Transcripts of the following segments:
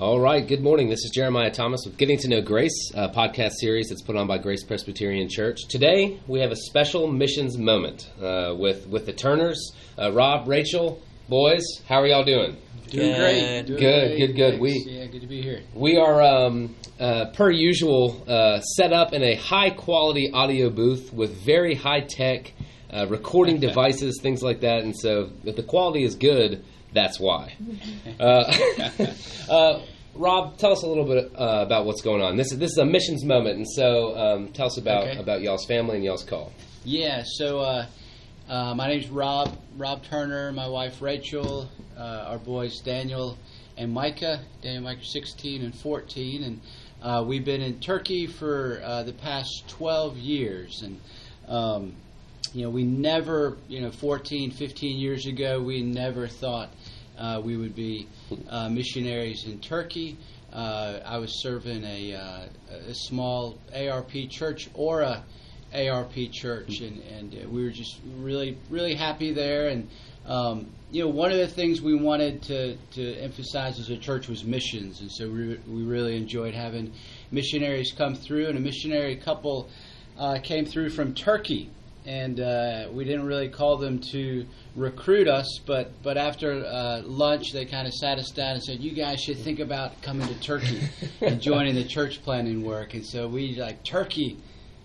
All right. Good morning. This is Jeremiah Thomas with Getting to Know Grace, a podcast series that's put on by Grace Presbyterian Church. Today we have a special missions moment uh, with with the Turners, uh, Rob, Rachel, boys. How are y'all doing? Doing great. Good, great. good, good. Thanks. We- yeah, good to be here. We are, um, uh, per usual, uh, set up in a high quality audio booth with very high tech uh, recording devices, things like that. And so, if the quality is good, that's why. Uh, uh, Rob, tell us a little bit uh, about what's going on. This is this is a missions moment, and so um, tell us about Okay. about y'all's family and y'all's call. Yeah. So uh, uh, my name's Rob. Rob Turner. My wife Rachel. Uh, our boys Daniel and Micah. Daniel Micah, 16 and 14, and uh, we've been in Turkey for uh, the past 12 years, and. Um, you know, we never, you know, 14, 15 years ago, we never thought we would be uh, missionaries in Turkey. Uh, I was serving a, uh, a small ARP church or a ARP church, and, and uh, we were just really, really happy there. And um, you know, one of the things we wanted to, to emphasize as a church was missions, and so we, we really enjoyed having missionaries come through. And a missionary couple uh, came through from Turkey, and uh, we didn't really call them to recruit us, but but after uh, lunch, they kind of sat us down and said, "You guys should think about coming to Turkey and joining the church planning work." And so we like Turkey.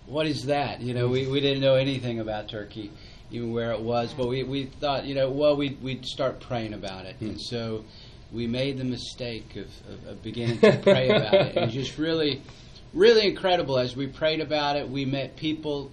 What is that? You know, we, we didn't know anything about Turkey, even where it was, but we, we thought, you know, well, we'd, we'd start praying about it. And so we made the mistake of, of, of beginning to pray about it. And just really, really incredible. As we prayed about it, we met people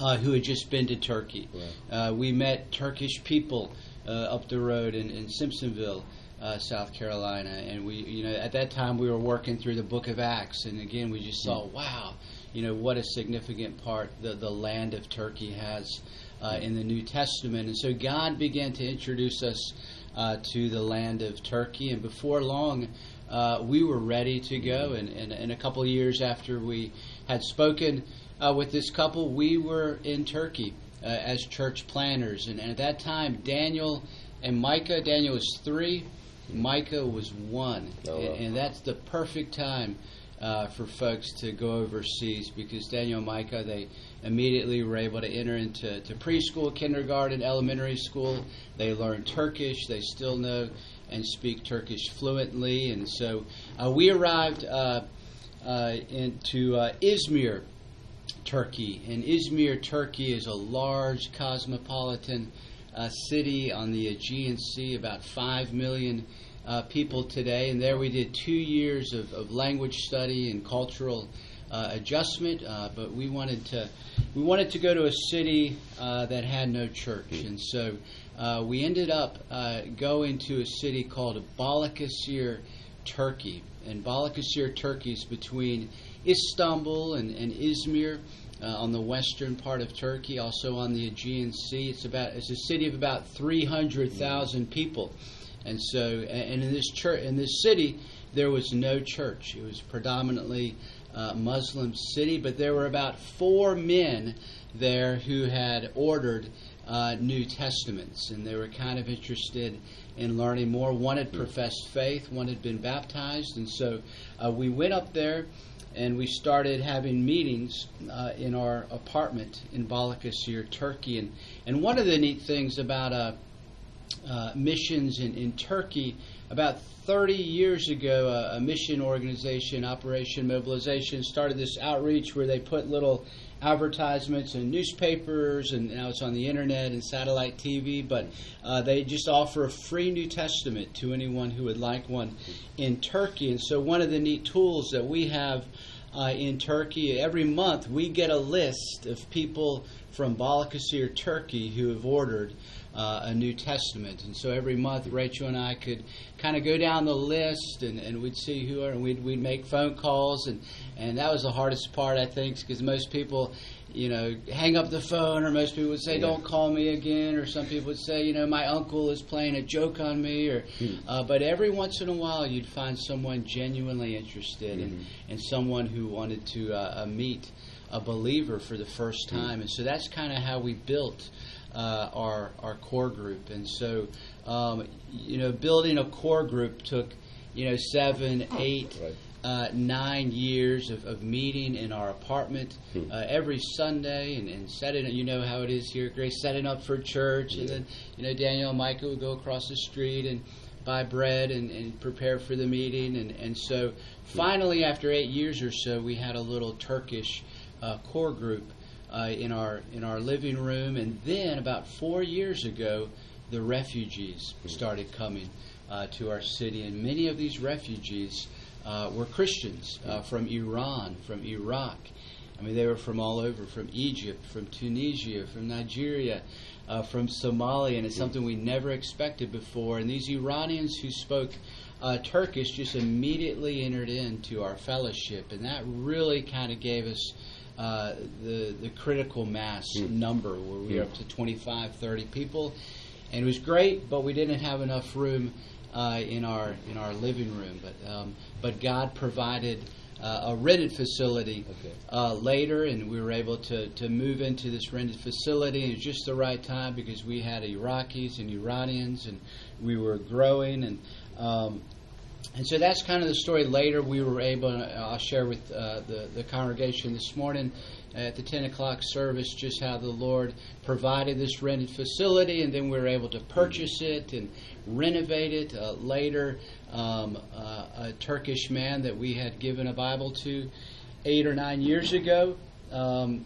uh, who had just been to Turkey. Uh, we met Turkish people uh, up the road in, in Simpsonville, uh, South Carolina, and we, you know, at that time we were working through the Book of Acts, and again we just saw, wow, you know, what a significant part the the land of Turkey has uh, in the New Testament, and so God began to introduce us uh, to the land of Turkey, and before long. Uh, we were ready to go, and, and, and a couple of years after we had spoken uh, with this couple, we were in Turkey uh, as church planners. And, and at that time, Daniel and Micah, Daniel was three, Micah was one. Oh, and, and that's the perfect time uh, for folks to go overseas because Daniel and Micah, they immediately were able to enter into to preschool, kindergarten, elementary school. They learned Turkish. They still know and speak Turkish fluently. And so uh, we arrived uh, uh, into uh, Izmir, Turkey. And Izmir, Turkey is a large cosmopolitan uh, city on the Aegean Sea, about 5 million uh, people today. And there we did two years of, of language study and cultural uh, adjustment. Uh, but we wanted to we wanted to go to a city uh, that had no church, and so uh, we ended up going to a city called Balıkesir, Turkey. And Balıkesir, Turkey is between Istanbul and, and Izmir. Uh, on the western part of Turkey, also on the Aegean Sea, it's about it's a city of about three hundred thousand people, and so and in this church in this city there was no church. It was predominantly uh, Muslim city, but there were about four men there who had ordered uh, New Testaments, and they were kind of interested in learning more. One had professed faith, one had been baptized, and so uh, we went up there and we started having meetings uh, in our apartment in Balıkesir, Turkey. And, and one of the neat things about uh, uh, missions in, in Turkey, about 30 years ago, a, a mission organization, Operation Mobilization, started this outreach where they put little advertisements in newspapers, and now it's on the internet and satellite TV. But uh, they just offer a free New Testament to anyone who would like one in Turkey. And so, one of the neat tools that we have uh, in Turkey. Every month, we get a list of people from Balıkesir, Turkey, who have ordered uh, a New Testament. And so every month, Rachel and I could kind of go down the list, and, and we'd see who are, and we'd, we'd make phone calls, and, and that was the hardest part, I think, because most people, you know, hang up the phone, or most people would say, "Don't call me again," or some people would say, "You know, my uncle is playing a joke on me," or. Uh, but every once in a while, you'd find someone genuinely interested, and, and someone who wanted to uh, uh, meet a believer for the first time, and so that's kind of how we built uh, our our core group. And so, um, you know, building a core group took you know, seven, eight, Right. uh, nine years of, of meeting in our apartment Hmm. uh, every Sunday and, and setting. You know how it is here, Grace, setting up for church, and then you know Daniel and Micah would go across the street and buy bread and, and prepare for the meeting, and and so finally after eight years or so, we had a little Turkish uh, core group uh, in our in our living room, and then about four years ago, the refugees started coming uh, to our city, and many of these refugees uh, were Christians uh, from Iran, from Iraq. I mean, they were from all over, from Egypt, from Tunisia, from Nigeria, uh, from Somalia, and it's something we never expected before. And these Iranians who spoke uh, Turkish just immediately entered into our fellowship, and that really kind of gave us uh, the the critical mass number, where we were up to 25, 30 people, and it was great, but we didn't have enough room uh, in our in our living room. But um, but God provided uh, a rented facility Okay. uh, later, and we were able to, to move into this rented facility. And it was just the right time because we had Iraqis and Iranians, and we were growing. And um, and so that's kind of the story. Later, we were able. And I'll share with uh, the the congregation this morning at the ten o'clock service just how the Lord provided this rented facility, and then we were able to purchase it and renovate it. Uh, later, um, uh, a Turkish man that we had given a Bible to eight or nine years ago. Um,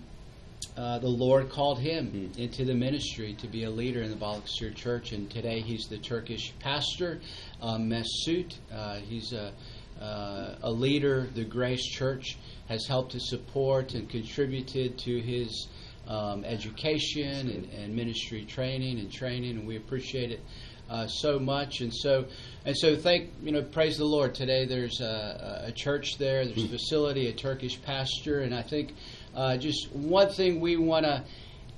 uh, the Lord called him into the ministry to be a leader in the Balıkesir Church, and today he's the Turkish pastor, uh, Mesut. Uh, he's a, uh, a leader. The Grace Church has helped to support and contributed to his um, education and, and ministry training and training, and we appreciate it uh, so much. And so, and so, thank you know, praise the Lord. Today, there's a, a church there. There's a facility, a Turkish pastor, and I think uh, just one thing we want to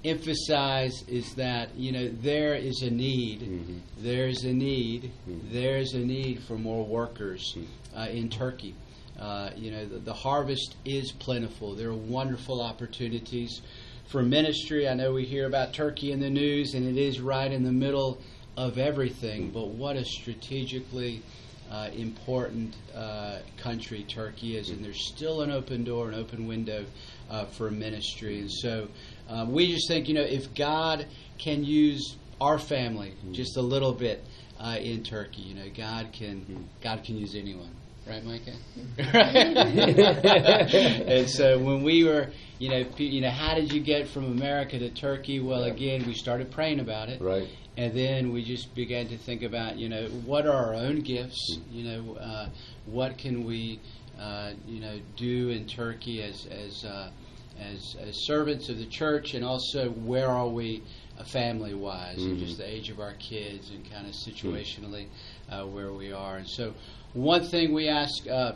emphasize is that you know there is a need. There's a need. There's a need for more workers uh, in Turkey. Uh, you know, the, the harvest is plentiful. There are wonderful opportunities for ministry. I know we hear about Turkey in the news, and it is right in the middle of everything. But what a strategically uh, important uh, country Turkey is, and there's still an open door, an open window uh, for ministry. And so uh, we just think, you know, if God can use our family just a little bit uh, in Turkey, you know, God can God can use anyone. Right, Micah? and so when we were, you know, you know, how did you get from America to Turkey? Well, again, we started praying about it, Right. And then we just began to think about, you know, what are our own gifts? You know, uh, what can we, uh, you know, do in Turkey as as uh, as as servants of the church, and also where are we uh, family wise, and just the age of our kids, and kind of situationally uh, where we are. And so, one thing we ask. Uh,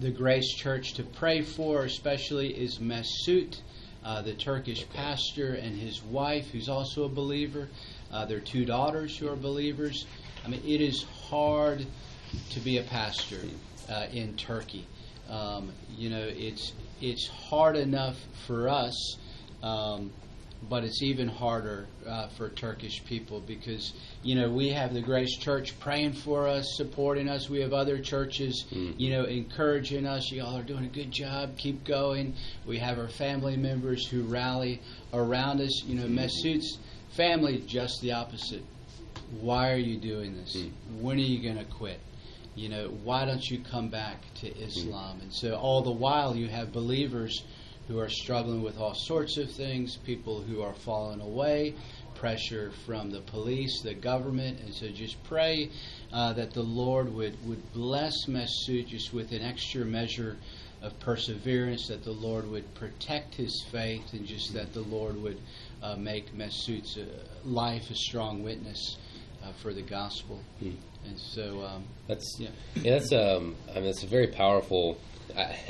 the Grace Church to pray for, especially, is Mesut, uh, the Turkish pastor, and his wife, who's also a believer. Uh, their two daughters who are believers. I mean, it is hard to be a pastor uh, in Turkey. Um, you know, it's it's hard enough for us, um, but it's even harder uh, for Turkish people because you know we have the Grace Church praying for us, supporting us. We have other churches, you know, encouraging us. Y'all are doing a good job. Keep going. We have our family members who rally around us. You know, Mesut's family just the opposite. Why are you doing this? When are you going to quit? You know, why don't you come back to Islam? And so all the while you have believers who are struggling with all sorts of things, people who are falling away, pressure from the police, the government, and so just pray uh, that the Lord would, would bless Mesut just with an extra measure of perseverance, that the Lord would protect his faith, and just that the Lord would uh, make Mesut's uh, life a strong witness uh, for the gospel. And so, um, That's Yeah. yeah. that's um. I mean, it's a very powerful,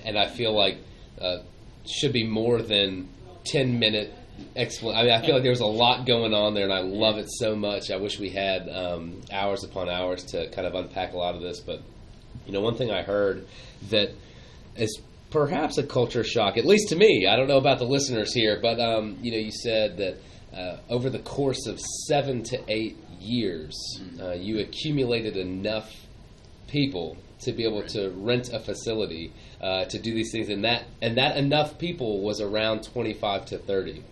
and I feel like uh, should be more than ten minute explanation. I mean, I feel like there's a lot going on there, and I love it so much. I wish we had um, hours upon hours to kind of unpack a lot of this. But you know, one thing I heard that is perhaps a culture shock, at least to me. I don't know about the listeners here, but um, you know, you said that uh, over the course of seven to eight years, uh, you accumulated enough people to be able to rent a facility uh, to do these things, and that and that enough people was around twenty five to thirty.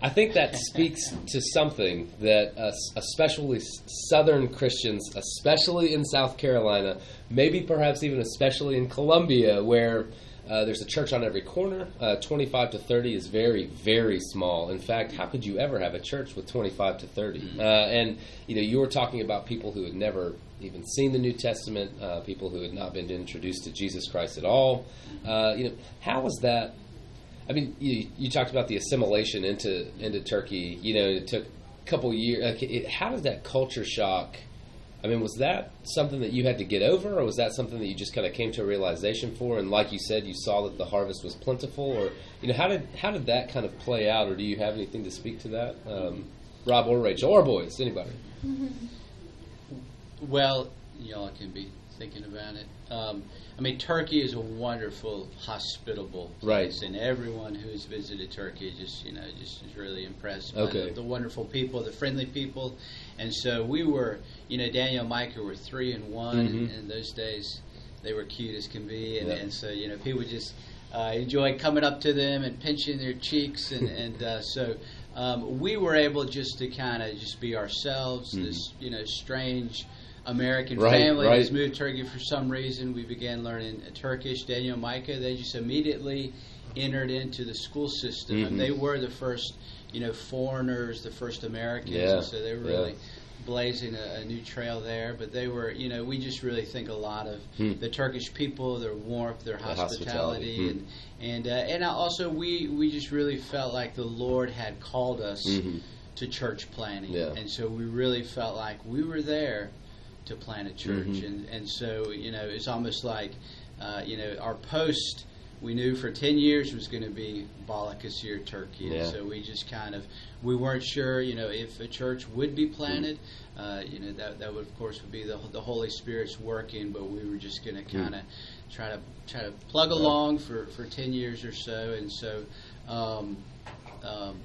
I think that speaks to something that uh, especially Southern Christians, especially in South Carolina, maybe perhaps even especially in Columbia, where uh, there's a church on every corner. Uh, 25 to 30 is very, very small. In fact, how could you ever have a church with 25 to 30? Mm-hmm. Uh, and you know, you were talking about people who had never even seen the New Testament, uh, people who had not been introduced to Jesus Christ at all. Uh, you know, how was that? I mean, you, you talked about the assimilation into into Turkey. You know, it took a couple years. Like it, how did that culture shock? I mean, was that something that you had to get over, or was that something that you just kind of came to a realization for? And like you said, you saw that the harvest was plentiful, or you know, how did how did that kind of play out, or do you have anything to speak to that, um, Rob or Rachel or boys, anybody? Well, y'all can be thinking about it. Um, I mean, Turkey is a wonderful, hospitable place, right. and everyone who's visited Turkey just, you know, just is really impressed by the, the, wonderful people, the friendly people, and so we were, you know, Daniel and Micah were three and one mm-hmm. in those days. They were cute as can be, and, and so you know, people just uh, enjoy coming up to them and pinching their cheeks, and and uh, so. Um, we were able just to kind of just be ourselves. Mm-hmm. This, you know, strange American right, family right. has moved to Turkey for some reason. We began learning Turkish. Daniel Micah, they just immediately entered into the school system. Mm-hmm. And they were the first, you know, foreigners, the first Americans. Yeah. so they were really yeah. blazing a, a, new trail there. But they were, you know, we just really think a lot of hmm. the Turkish people, their warmth, their the hospitality, hospitality. Hmm. and and uh, and also we we just really felt like the Lord had called us. Mm-hmm. To church planning, yeah. and so we really felt like we were there to plant a church, mm-hmm. and and so you know it's almost like uh, you know our post we knew for 10 years was going to be Balıkesir, Turkey. Yeah. And so we just kind of, we weren't sure, you know, if a church would be planted. Mm. Uh, you know, that, that would, of course, would be the, the Holy Spirit's working, but we were just going to kind of mm. try to try to plug along for, for 10 years or so. And so, um, um,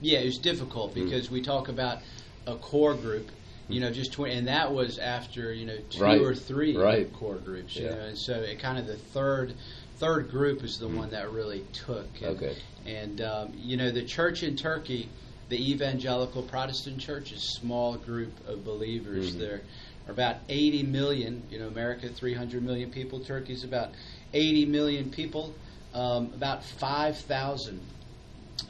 yeah, it was difficult mm. because mm. we talk about a core group you know, just 20, and that was after, you know, two right. or three right. core groups, you yeah. know, and so it kind of the third, third group is the mm. one that really took. And, okay. And, um, you know, the church in Turkey, the evangelical Protestant church is a small group of believers. Mm-hmm. There are about 80 million, you know, America, 300 million people, Turkey's about 80 million people, um, about 5,000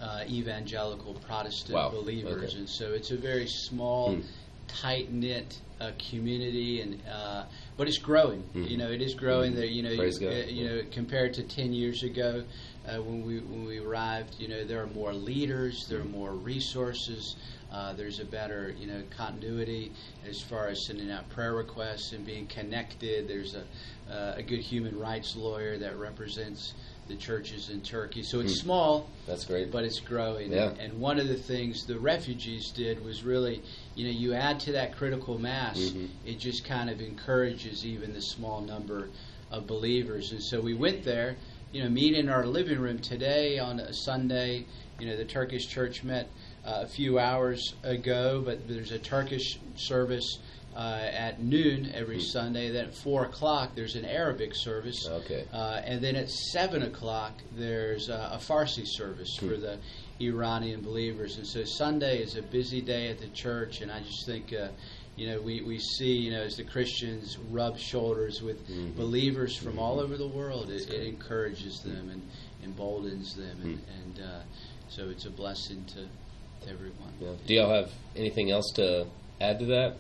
uh, evangelical Protestant wow. believers, okay. and so it's a very small, mm tight knit uh, community, and uh, but it's growing. Mm-hmm. You know, it is growing. Mm-hmm. There, you know, you, uh, you, know, compared to ten years ago uh, when we when we arrived, you know, there are more leaders, there are more resources. Uh, there's a better, you know, continuity as far as sending out prayer requests and being connected. There's a, uh, a good human rights lawyer that represents the churches in Turkey. So it's mm. small. That's great. But it's growing. Yeah. And, and, one of the things the refugees did was really, you know, you add to that critical mass, mm-hmm. it just kind of encourages even the small number of believers. And so we went there, you know, meet in our living room today on a Sunday. You know, the Turkish church met uh, a few hours ago, but there's a Turkish service uh, at noon every mm. Sunday. Then at four o'clock there's an Arabic service. Okay. Uh, and then at seven o'clock there's uh, a Farsi service mm. for the Iranian believers. And so Sunday is a busy day at the church, and I just think. Uh, you know, we, we see, you know, as the Christians rub shoulders with mm-hmm. believers from mm-hmm. all over the world, it, it encourages them and emboldens them. And, mm. and uh, so it's a blessing to, to everyone. Yeah. Do y'all have anything else to add to that?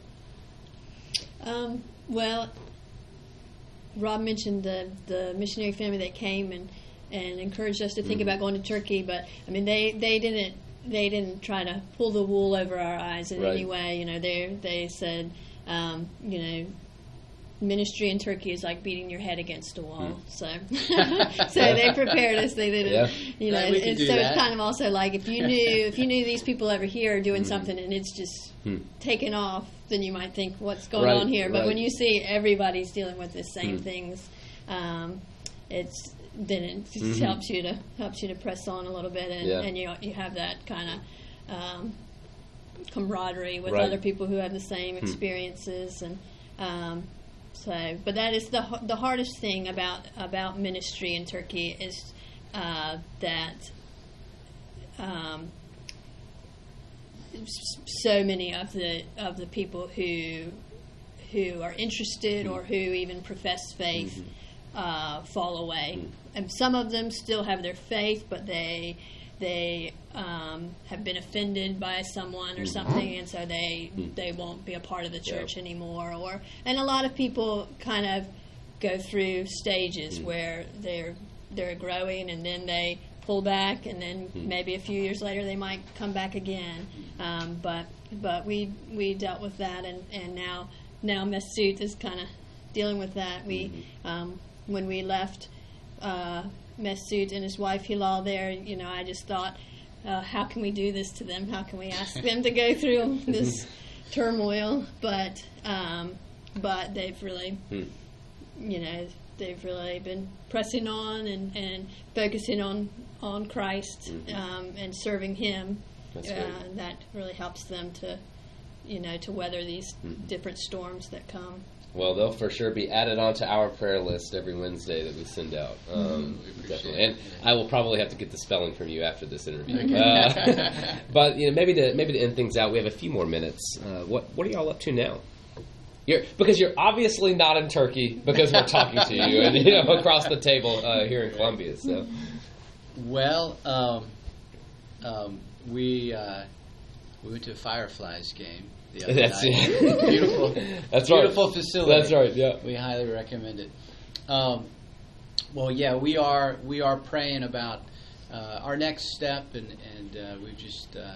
Um, well, Rob mentioned the the missionary family that came and and encouraged us to think mm-hmm. about going to Turkey, but I mean they they didn't they didn't try to pull the wool over our eyes in right. any way. You know, they they said, um, you know, ministry in Turkey is like beating your head against a wall. Mm. So, so they prepared us. They didn't, yeah. you know. and, and so that. it's kind of also like if you knew if you knew these people over here are doing mm. something and it's just mm. taken off, then you might think what's going right, on here. But right. when you see everybody's dealing with the same mm. things, um, it's then it just mm-hmm. helps you to helps you to press on a little bit, and, yeah. and you you have that kind of um, camaraderie with right. other people who have the same hmm. experiences and. Um, so, but that is the the hardest thing about about ministry in Turkey is uh, that um, so many of the of the people who who are interested or who even profess faith uh, fall away, and some of them still have their faith, but they they um, have been offended by someone or something, and so they they won't be a part of the church anymore. Or and a lot of people kind of go through stages where they're they're growing, and then they pull back, and then maybe a few years later they might come back again. Um, but but we we dealt with that, and and now now Mesut is kind of dealing with that. We um, when we left uh, Mesut and his wife Hilal there, you know, I just thought, uh, how can we do this to them? How can we ask them to go through this turmoil? But um, but they've really, you know, they've really been pressing on and, and focusing on on Christ um, and serving Him. That's uh, and that really helps them to, you know, to weather these different storms that come. Well, they'll for sure be added onto our prayer list every Wednesday that we send out. Um, We definitely, and I will probably have to get the spelling from you after this interview. Uh, but you know, maybe to maybe to end things out, we have a few more minutes. Uh, what what are y'all up to now? You're, because you're obviously not in Turkey because we're talking to you and you know across the table uh, here in Columbia. So Well, um, um, we uh, we went to a Fireflies game the other That's night. it. beautiful, That's right. beautiful facility. That's right. Yeah. We highly recommend it. Um, well, yeah, we are we are praying about uh, our next step, and and uh, we've just uh,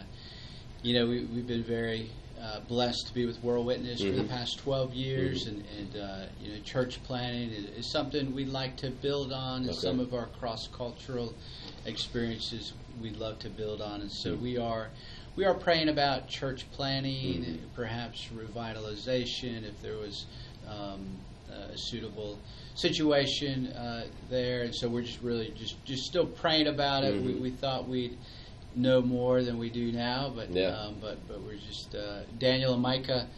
you know we, we've been very uh, blessed to be with World Witness for the Mhm. past twelve years, and and uh, you know church planning is, is something we'd like to build on, and some of our cross cultural experiences we'd love to build on, and so we are. We are praying about church planning, Mhm. perhaps revitalization, if there was um, a suitable situation uh, there, and so we're just really just just still praying about it. We, Mhm. we thought we'd know more than we do now, but Yeah. um, but but we're just uh, Daniel and Micah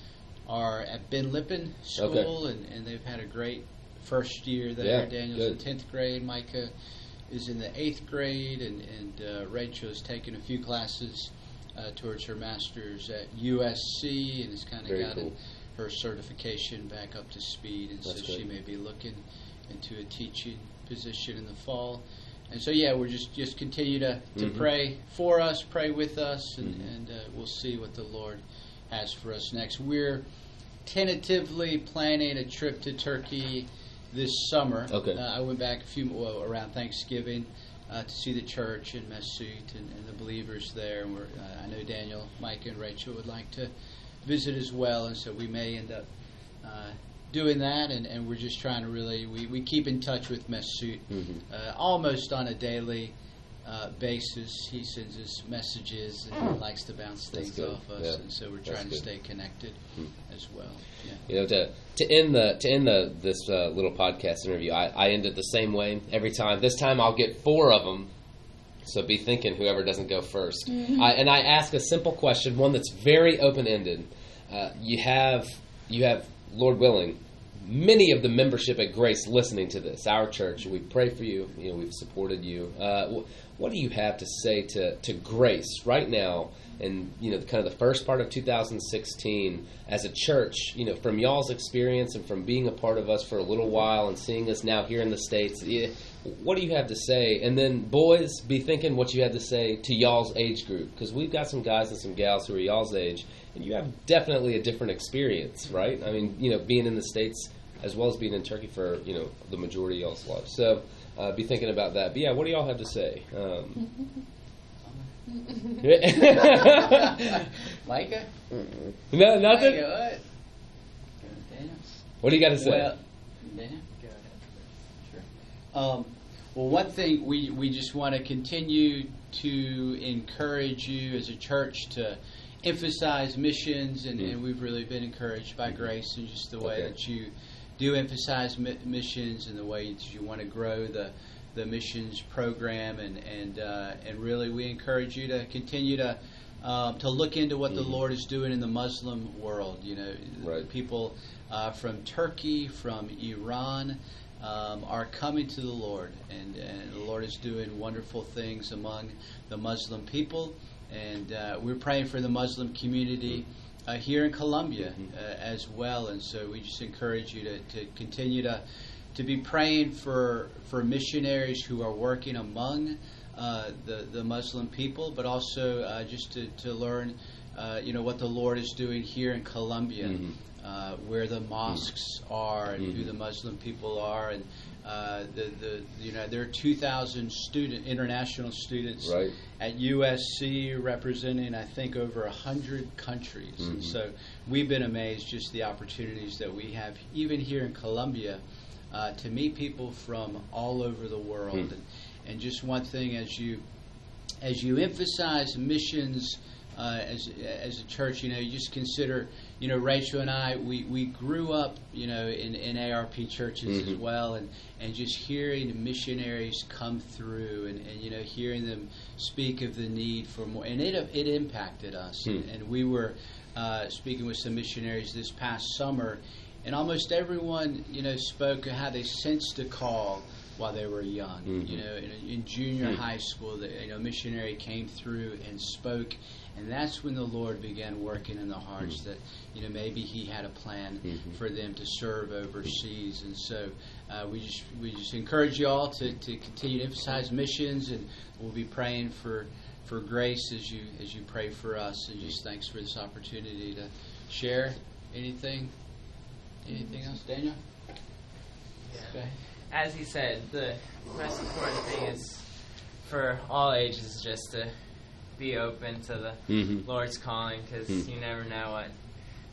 are at Ben Lippen School, and, and they've had a great first year there. Yeah, Daniel's good. in tenth grade, Micah is in the eighth grade, and and uh, Rachel has taken a few classes uh, towards her master's at USC, and has kind of gotten cool. her certification back up to speed, and That's so she may be looking into a teaching position in the fall. And so, yeah, we're just just continue to, to Mhm. pray for us, pray with us, and, Mhm. and uh, we'll see what the Lord has for us next. We're tentatively planning a trip to Turkey this summer. Okay. Uh, I went back a few well, around Thanksgiving uh, to see the church in Mesut and, and the believers there. And we're, uh, I know Daniel, Mike, and Rachel would like to visit as well, and so we may end up uh, doing that. And, and we're just trying to really we, we keep in touch with Mesut Mhm. uh, almost on a daily. Uh, basis, he sends us messages and he likes to bounce things off us, Yeah. and so we're trying to stay connected Hmm. as well. Yeah. You know, to to end the to end the this uh, little podcast interview, I, I end it the same way every time. This time I'll get four of them. So be thinking whoever doesn't go 1st I, and I ask a simple question, one that's very open ended. Uh, you have you have Lord willing, many of the membership at Grace listening to this. Our church, we pray for you. You know, we've supported you. Uh, wh- what do you have to say to to Grace right now? And you know, kind of the first part of 2016 as a church, you know, from y'all's experience and from being a part of us for a little while and seeing us now here in the states. What do you have to say? And then, boys, be thinking what you had to say to y'all's age group because we've got some guys and some gals who are y'all's age, and you have definitely a different experience, right? I mean, you know, being in the states as well as being in Turkey for you know the majority of y'all's life. So. Uh, be thinking about that. But yeah, what do y'all have to say? Um, Micah? no, nothing. Micah, what? What do you got to say? Well, Go ahead. Sure. Um, well, one thing we, we just want to continue to encourage you as a church to emphasize missions, and, Mm. and we've really been encouraged by Grace and just the way Okay. that you do emphasize mi- missions and the way that you want to grow the the missions program, and and uh, and really we encourage you to continue to um, to look into what the Lord is doing in the Muslim world. You know, Right. people uh, from Turkey, from Iran. Um, are coming to the Lord, and, and the Lord is doing wonderful things among the Muslim people. And uh, we're praying for the Muslim community uh, here in Columbia uh, as well. And so we just encourage you to, to continue to to be praying for for missionaries who are working among uh, the the Muslim people, but also uh, just to, to learn, uh, you know, what the Lord is doing here in Columbia, Mhm. uh, where the mosques are and who Mhm. the Muslim people are, and uh, the the you know there are two thousand student international students Right. at USC representing I think over a hundred countries. And Mhm. so we've been amazed just the opportunities that we have even here in Columbia uh, to meet people from all over the world. Hmm. And, and just one thing as you as you emphasize missions uh, as as a church, you know, you just consider, you know, Rachel and I, we, we grew up, you know, in, in ARP churches as Mhm. well, and, and just hearing missionaries come through, and, and you know, hearing them speak of the need for more, and it it impacted us, Hmm. and, and we were uh, speaking with some missionaries this past summer, and almost everyone, you know, spoke of how they sensed a call while they were young. Mhm. You know, in, in junior Hmm. high school, the, you know, a missionary came through and spoke, and that's when the Lord began working in the hearts that, you know, maybe He had a plan Mhm. for them to serve overseas, and so uh, we just we just encourage you all to, to continue to emphasize missions, and we'll be praying for for grace as you as you pray for us, and just thanks for this opportunity to share anything. Anything else, Daniel? Okay. As he said, the most important thing is for all ages just to be open to the Mhm. Lord's calling because Hmm. you never know what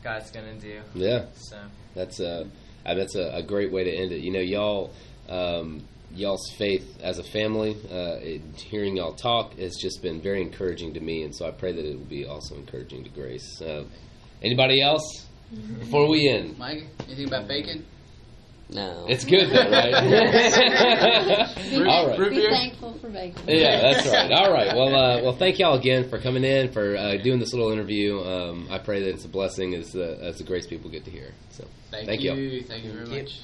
God's going to do. Yeah. So, That's a that's a, a great way to end it. You know, y'all um, y'all's faith as a family, uh, it, hearing y'all talk has just been very encouraging to me, and so I pray that it will be also encouraging to Grace. Uh, anybody else before we end? Mike, anything about bacon? No. It's good though, right? All right. Be thankful for bacon. Yeah, that's right. All right. Well, uh, well, thank y'all again for coming in for uh, doing this little interview. Um, I pray that it's a blessing as uh, as the Grace people get to hear. So, Thank, Thank you. you. Thank you very much.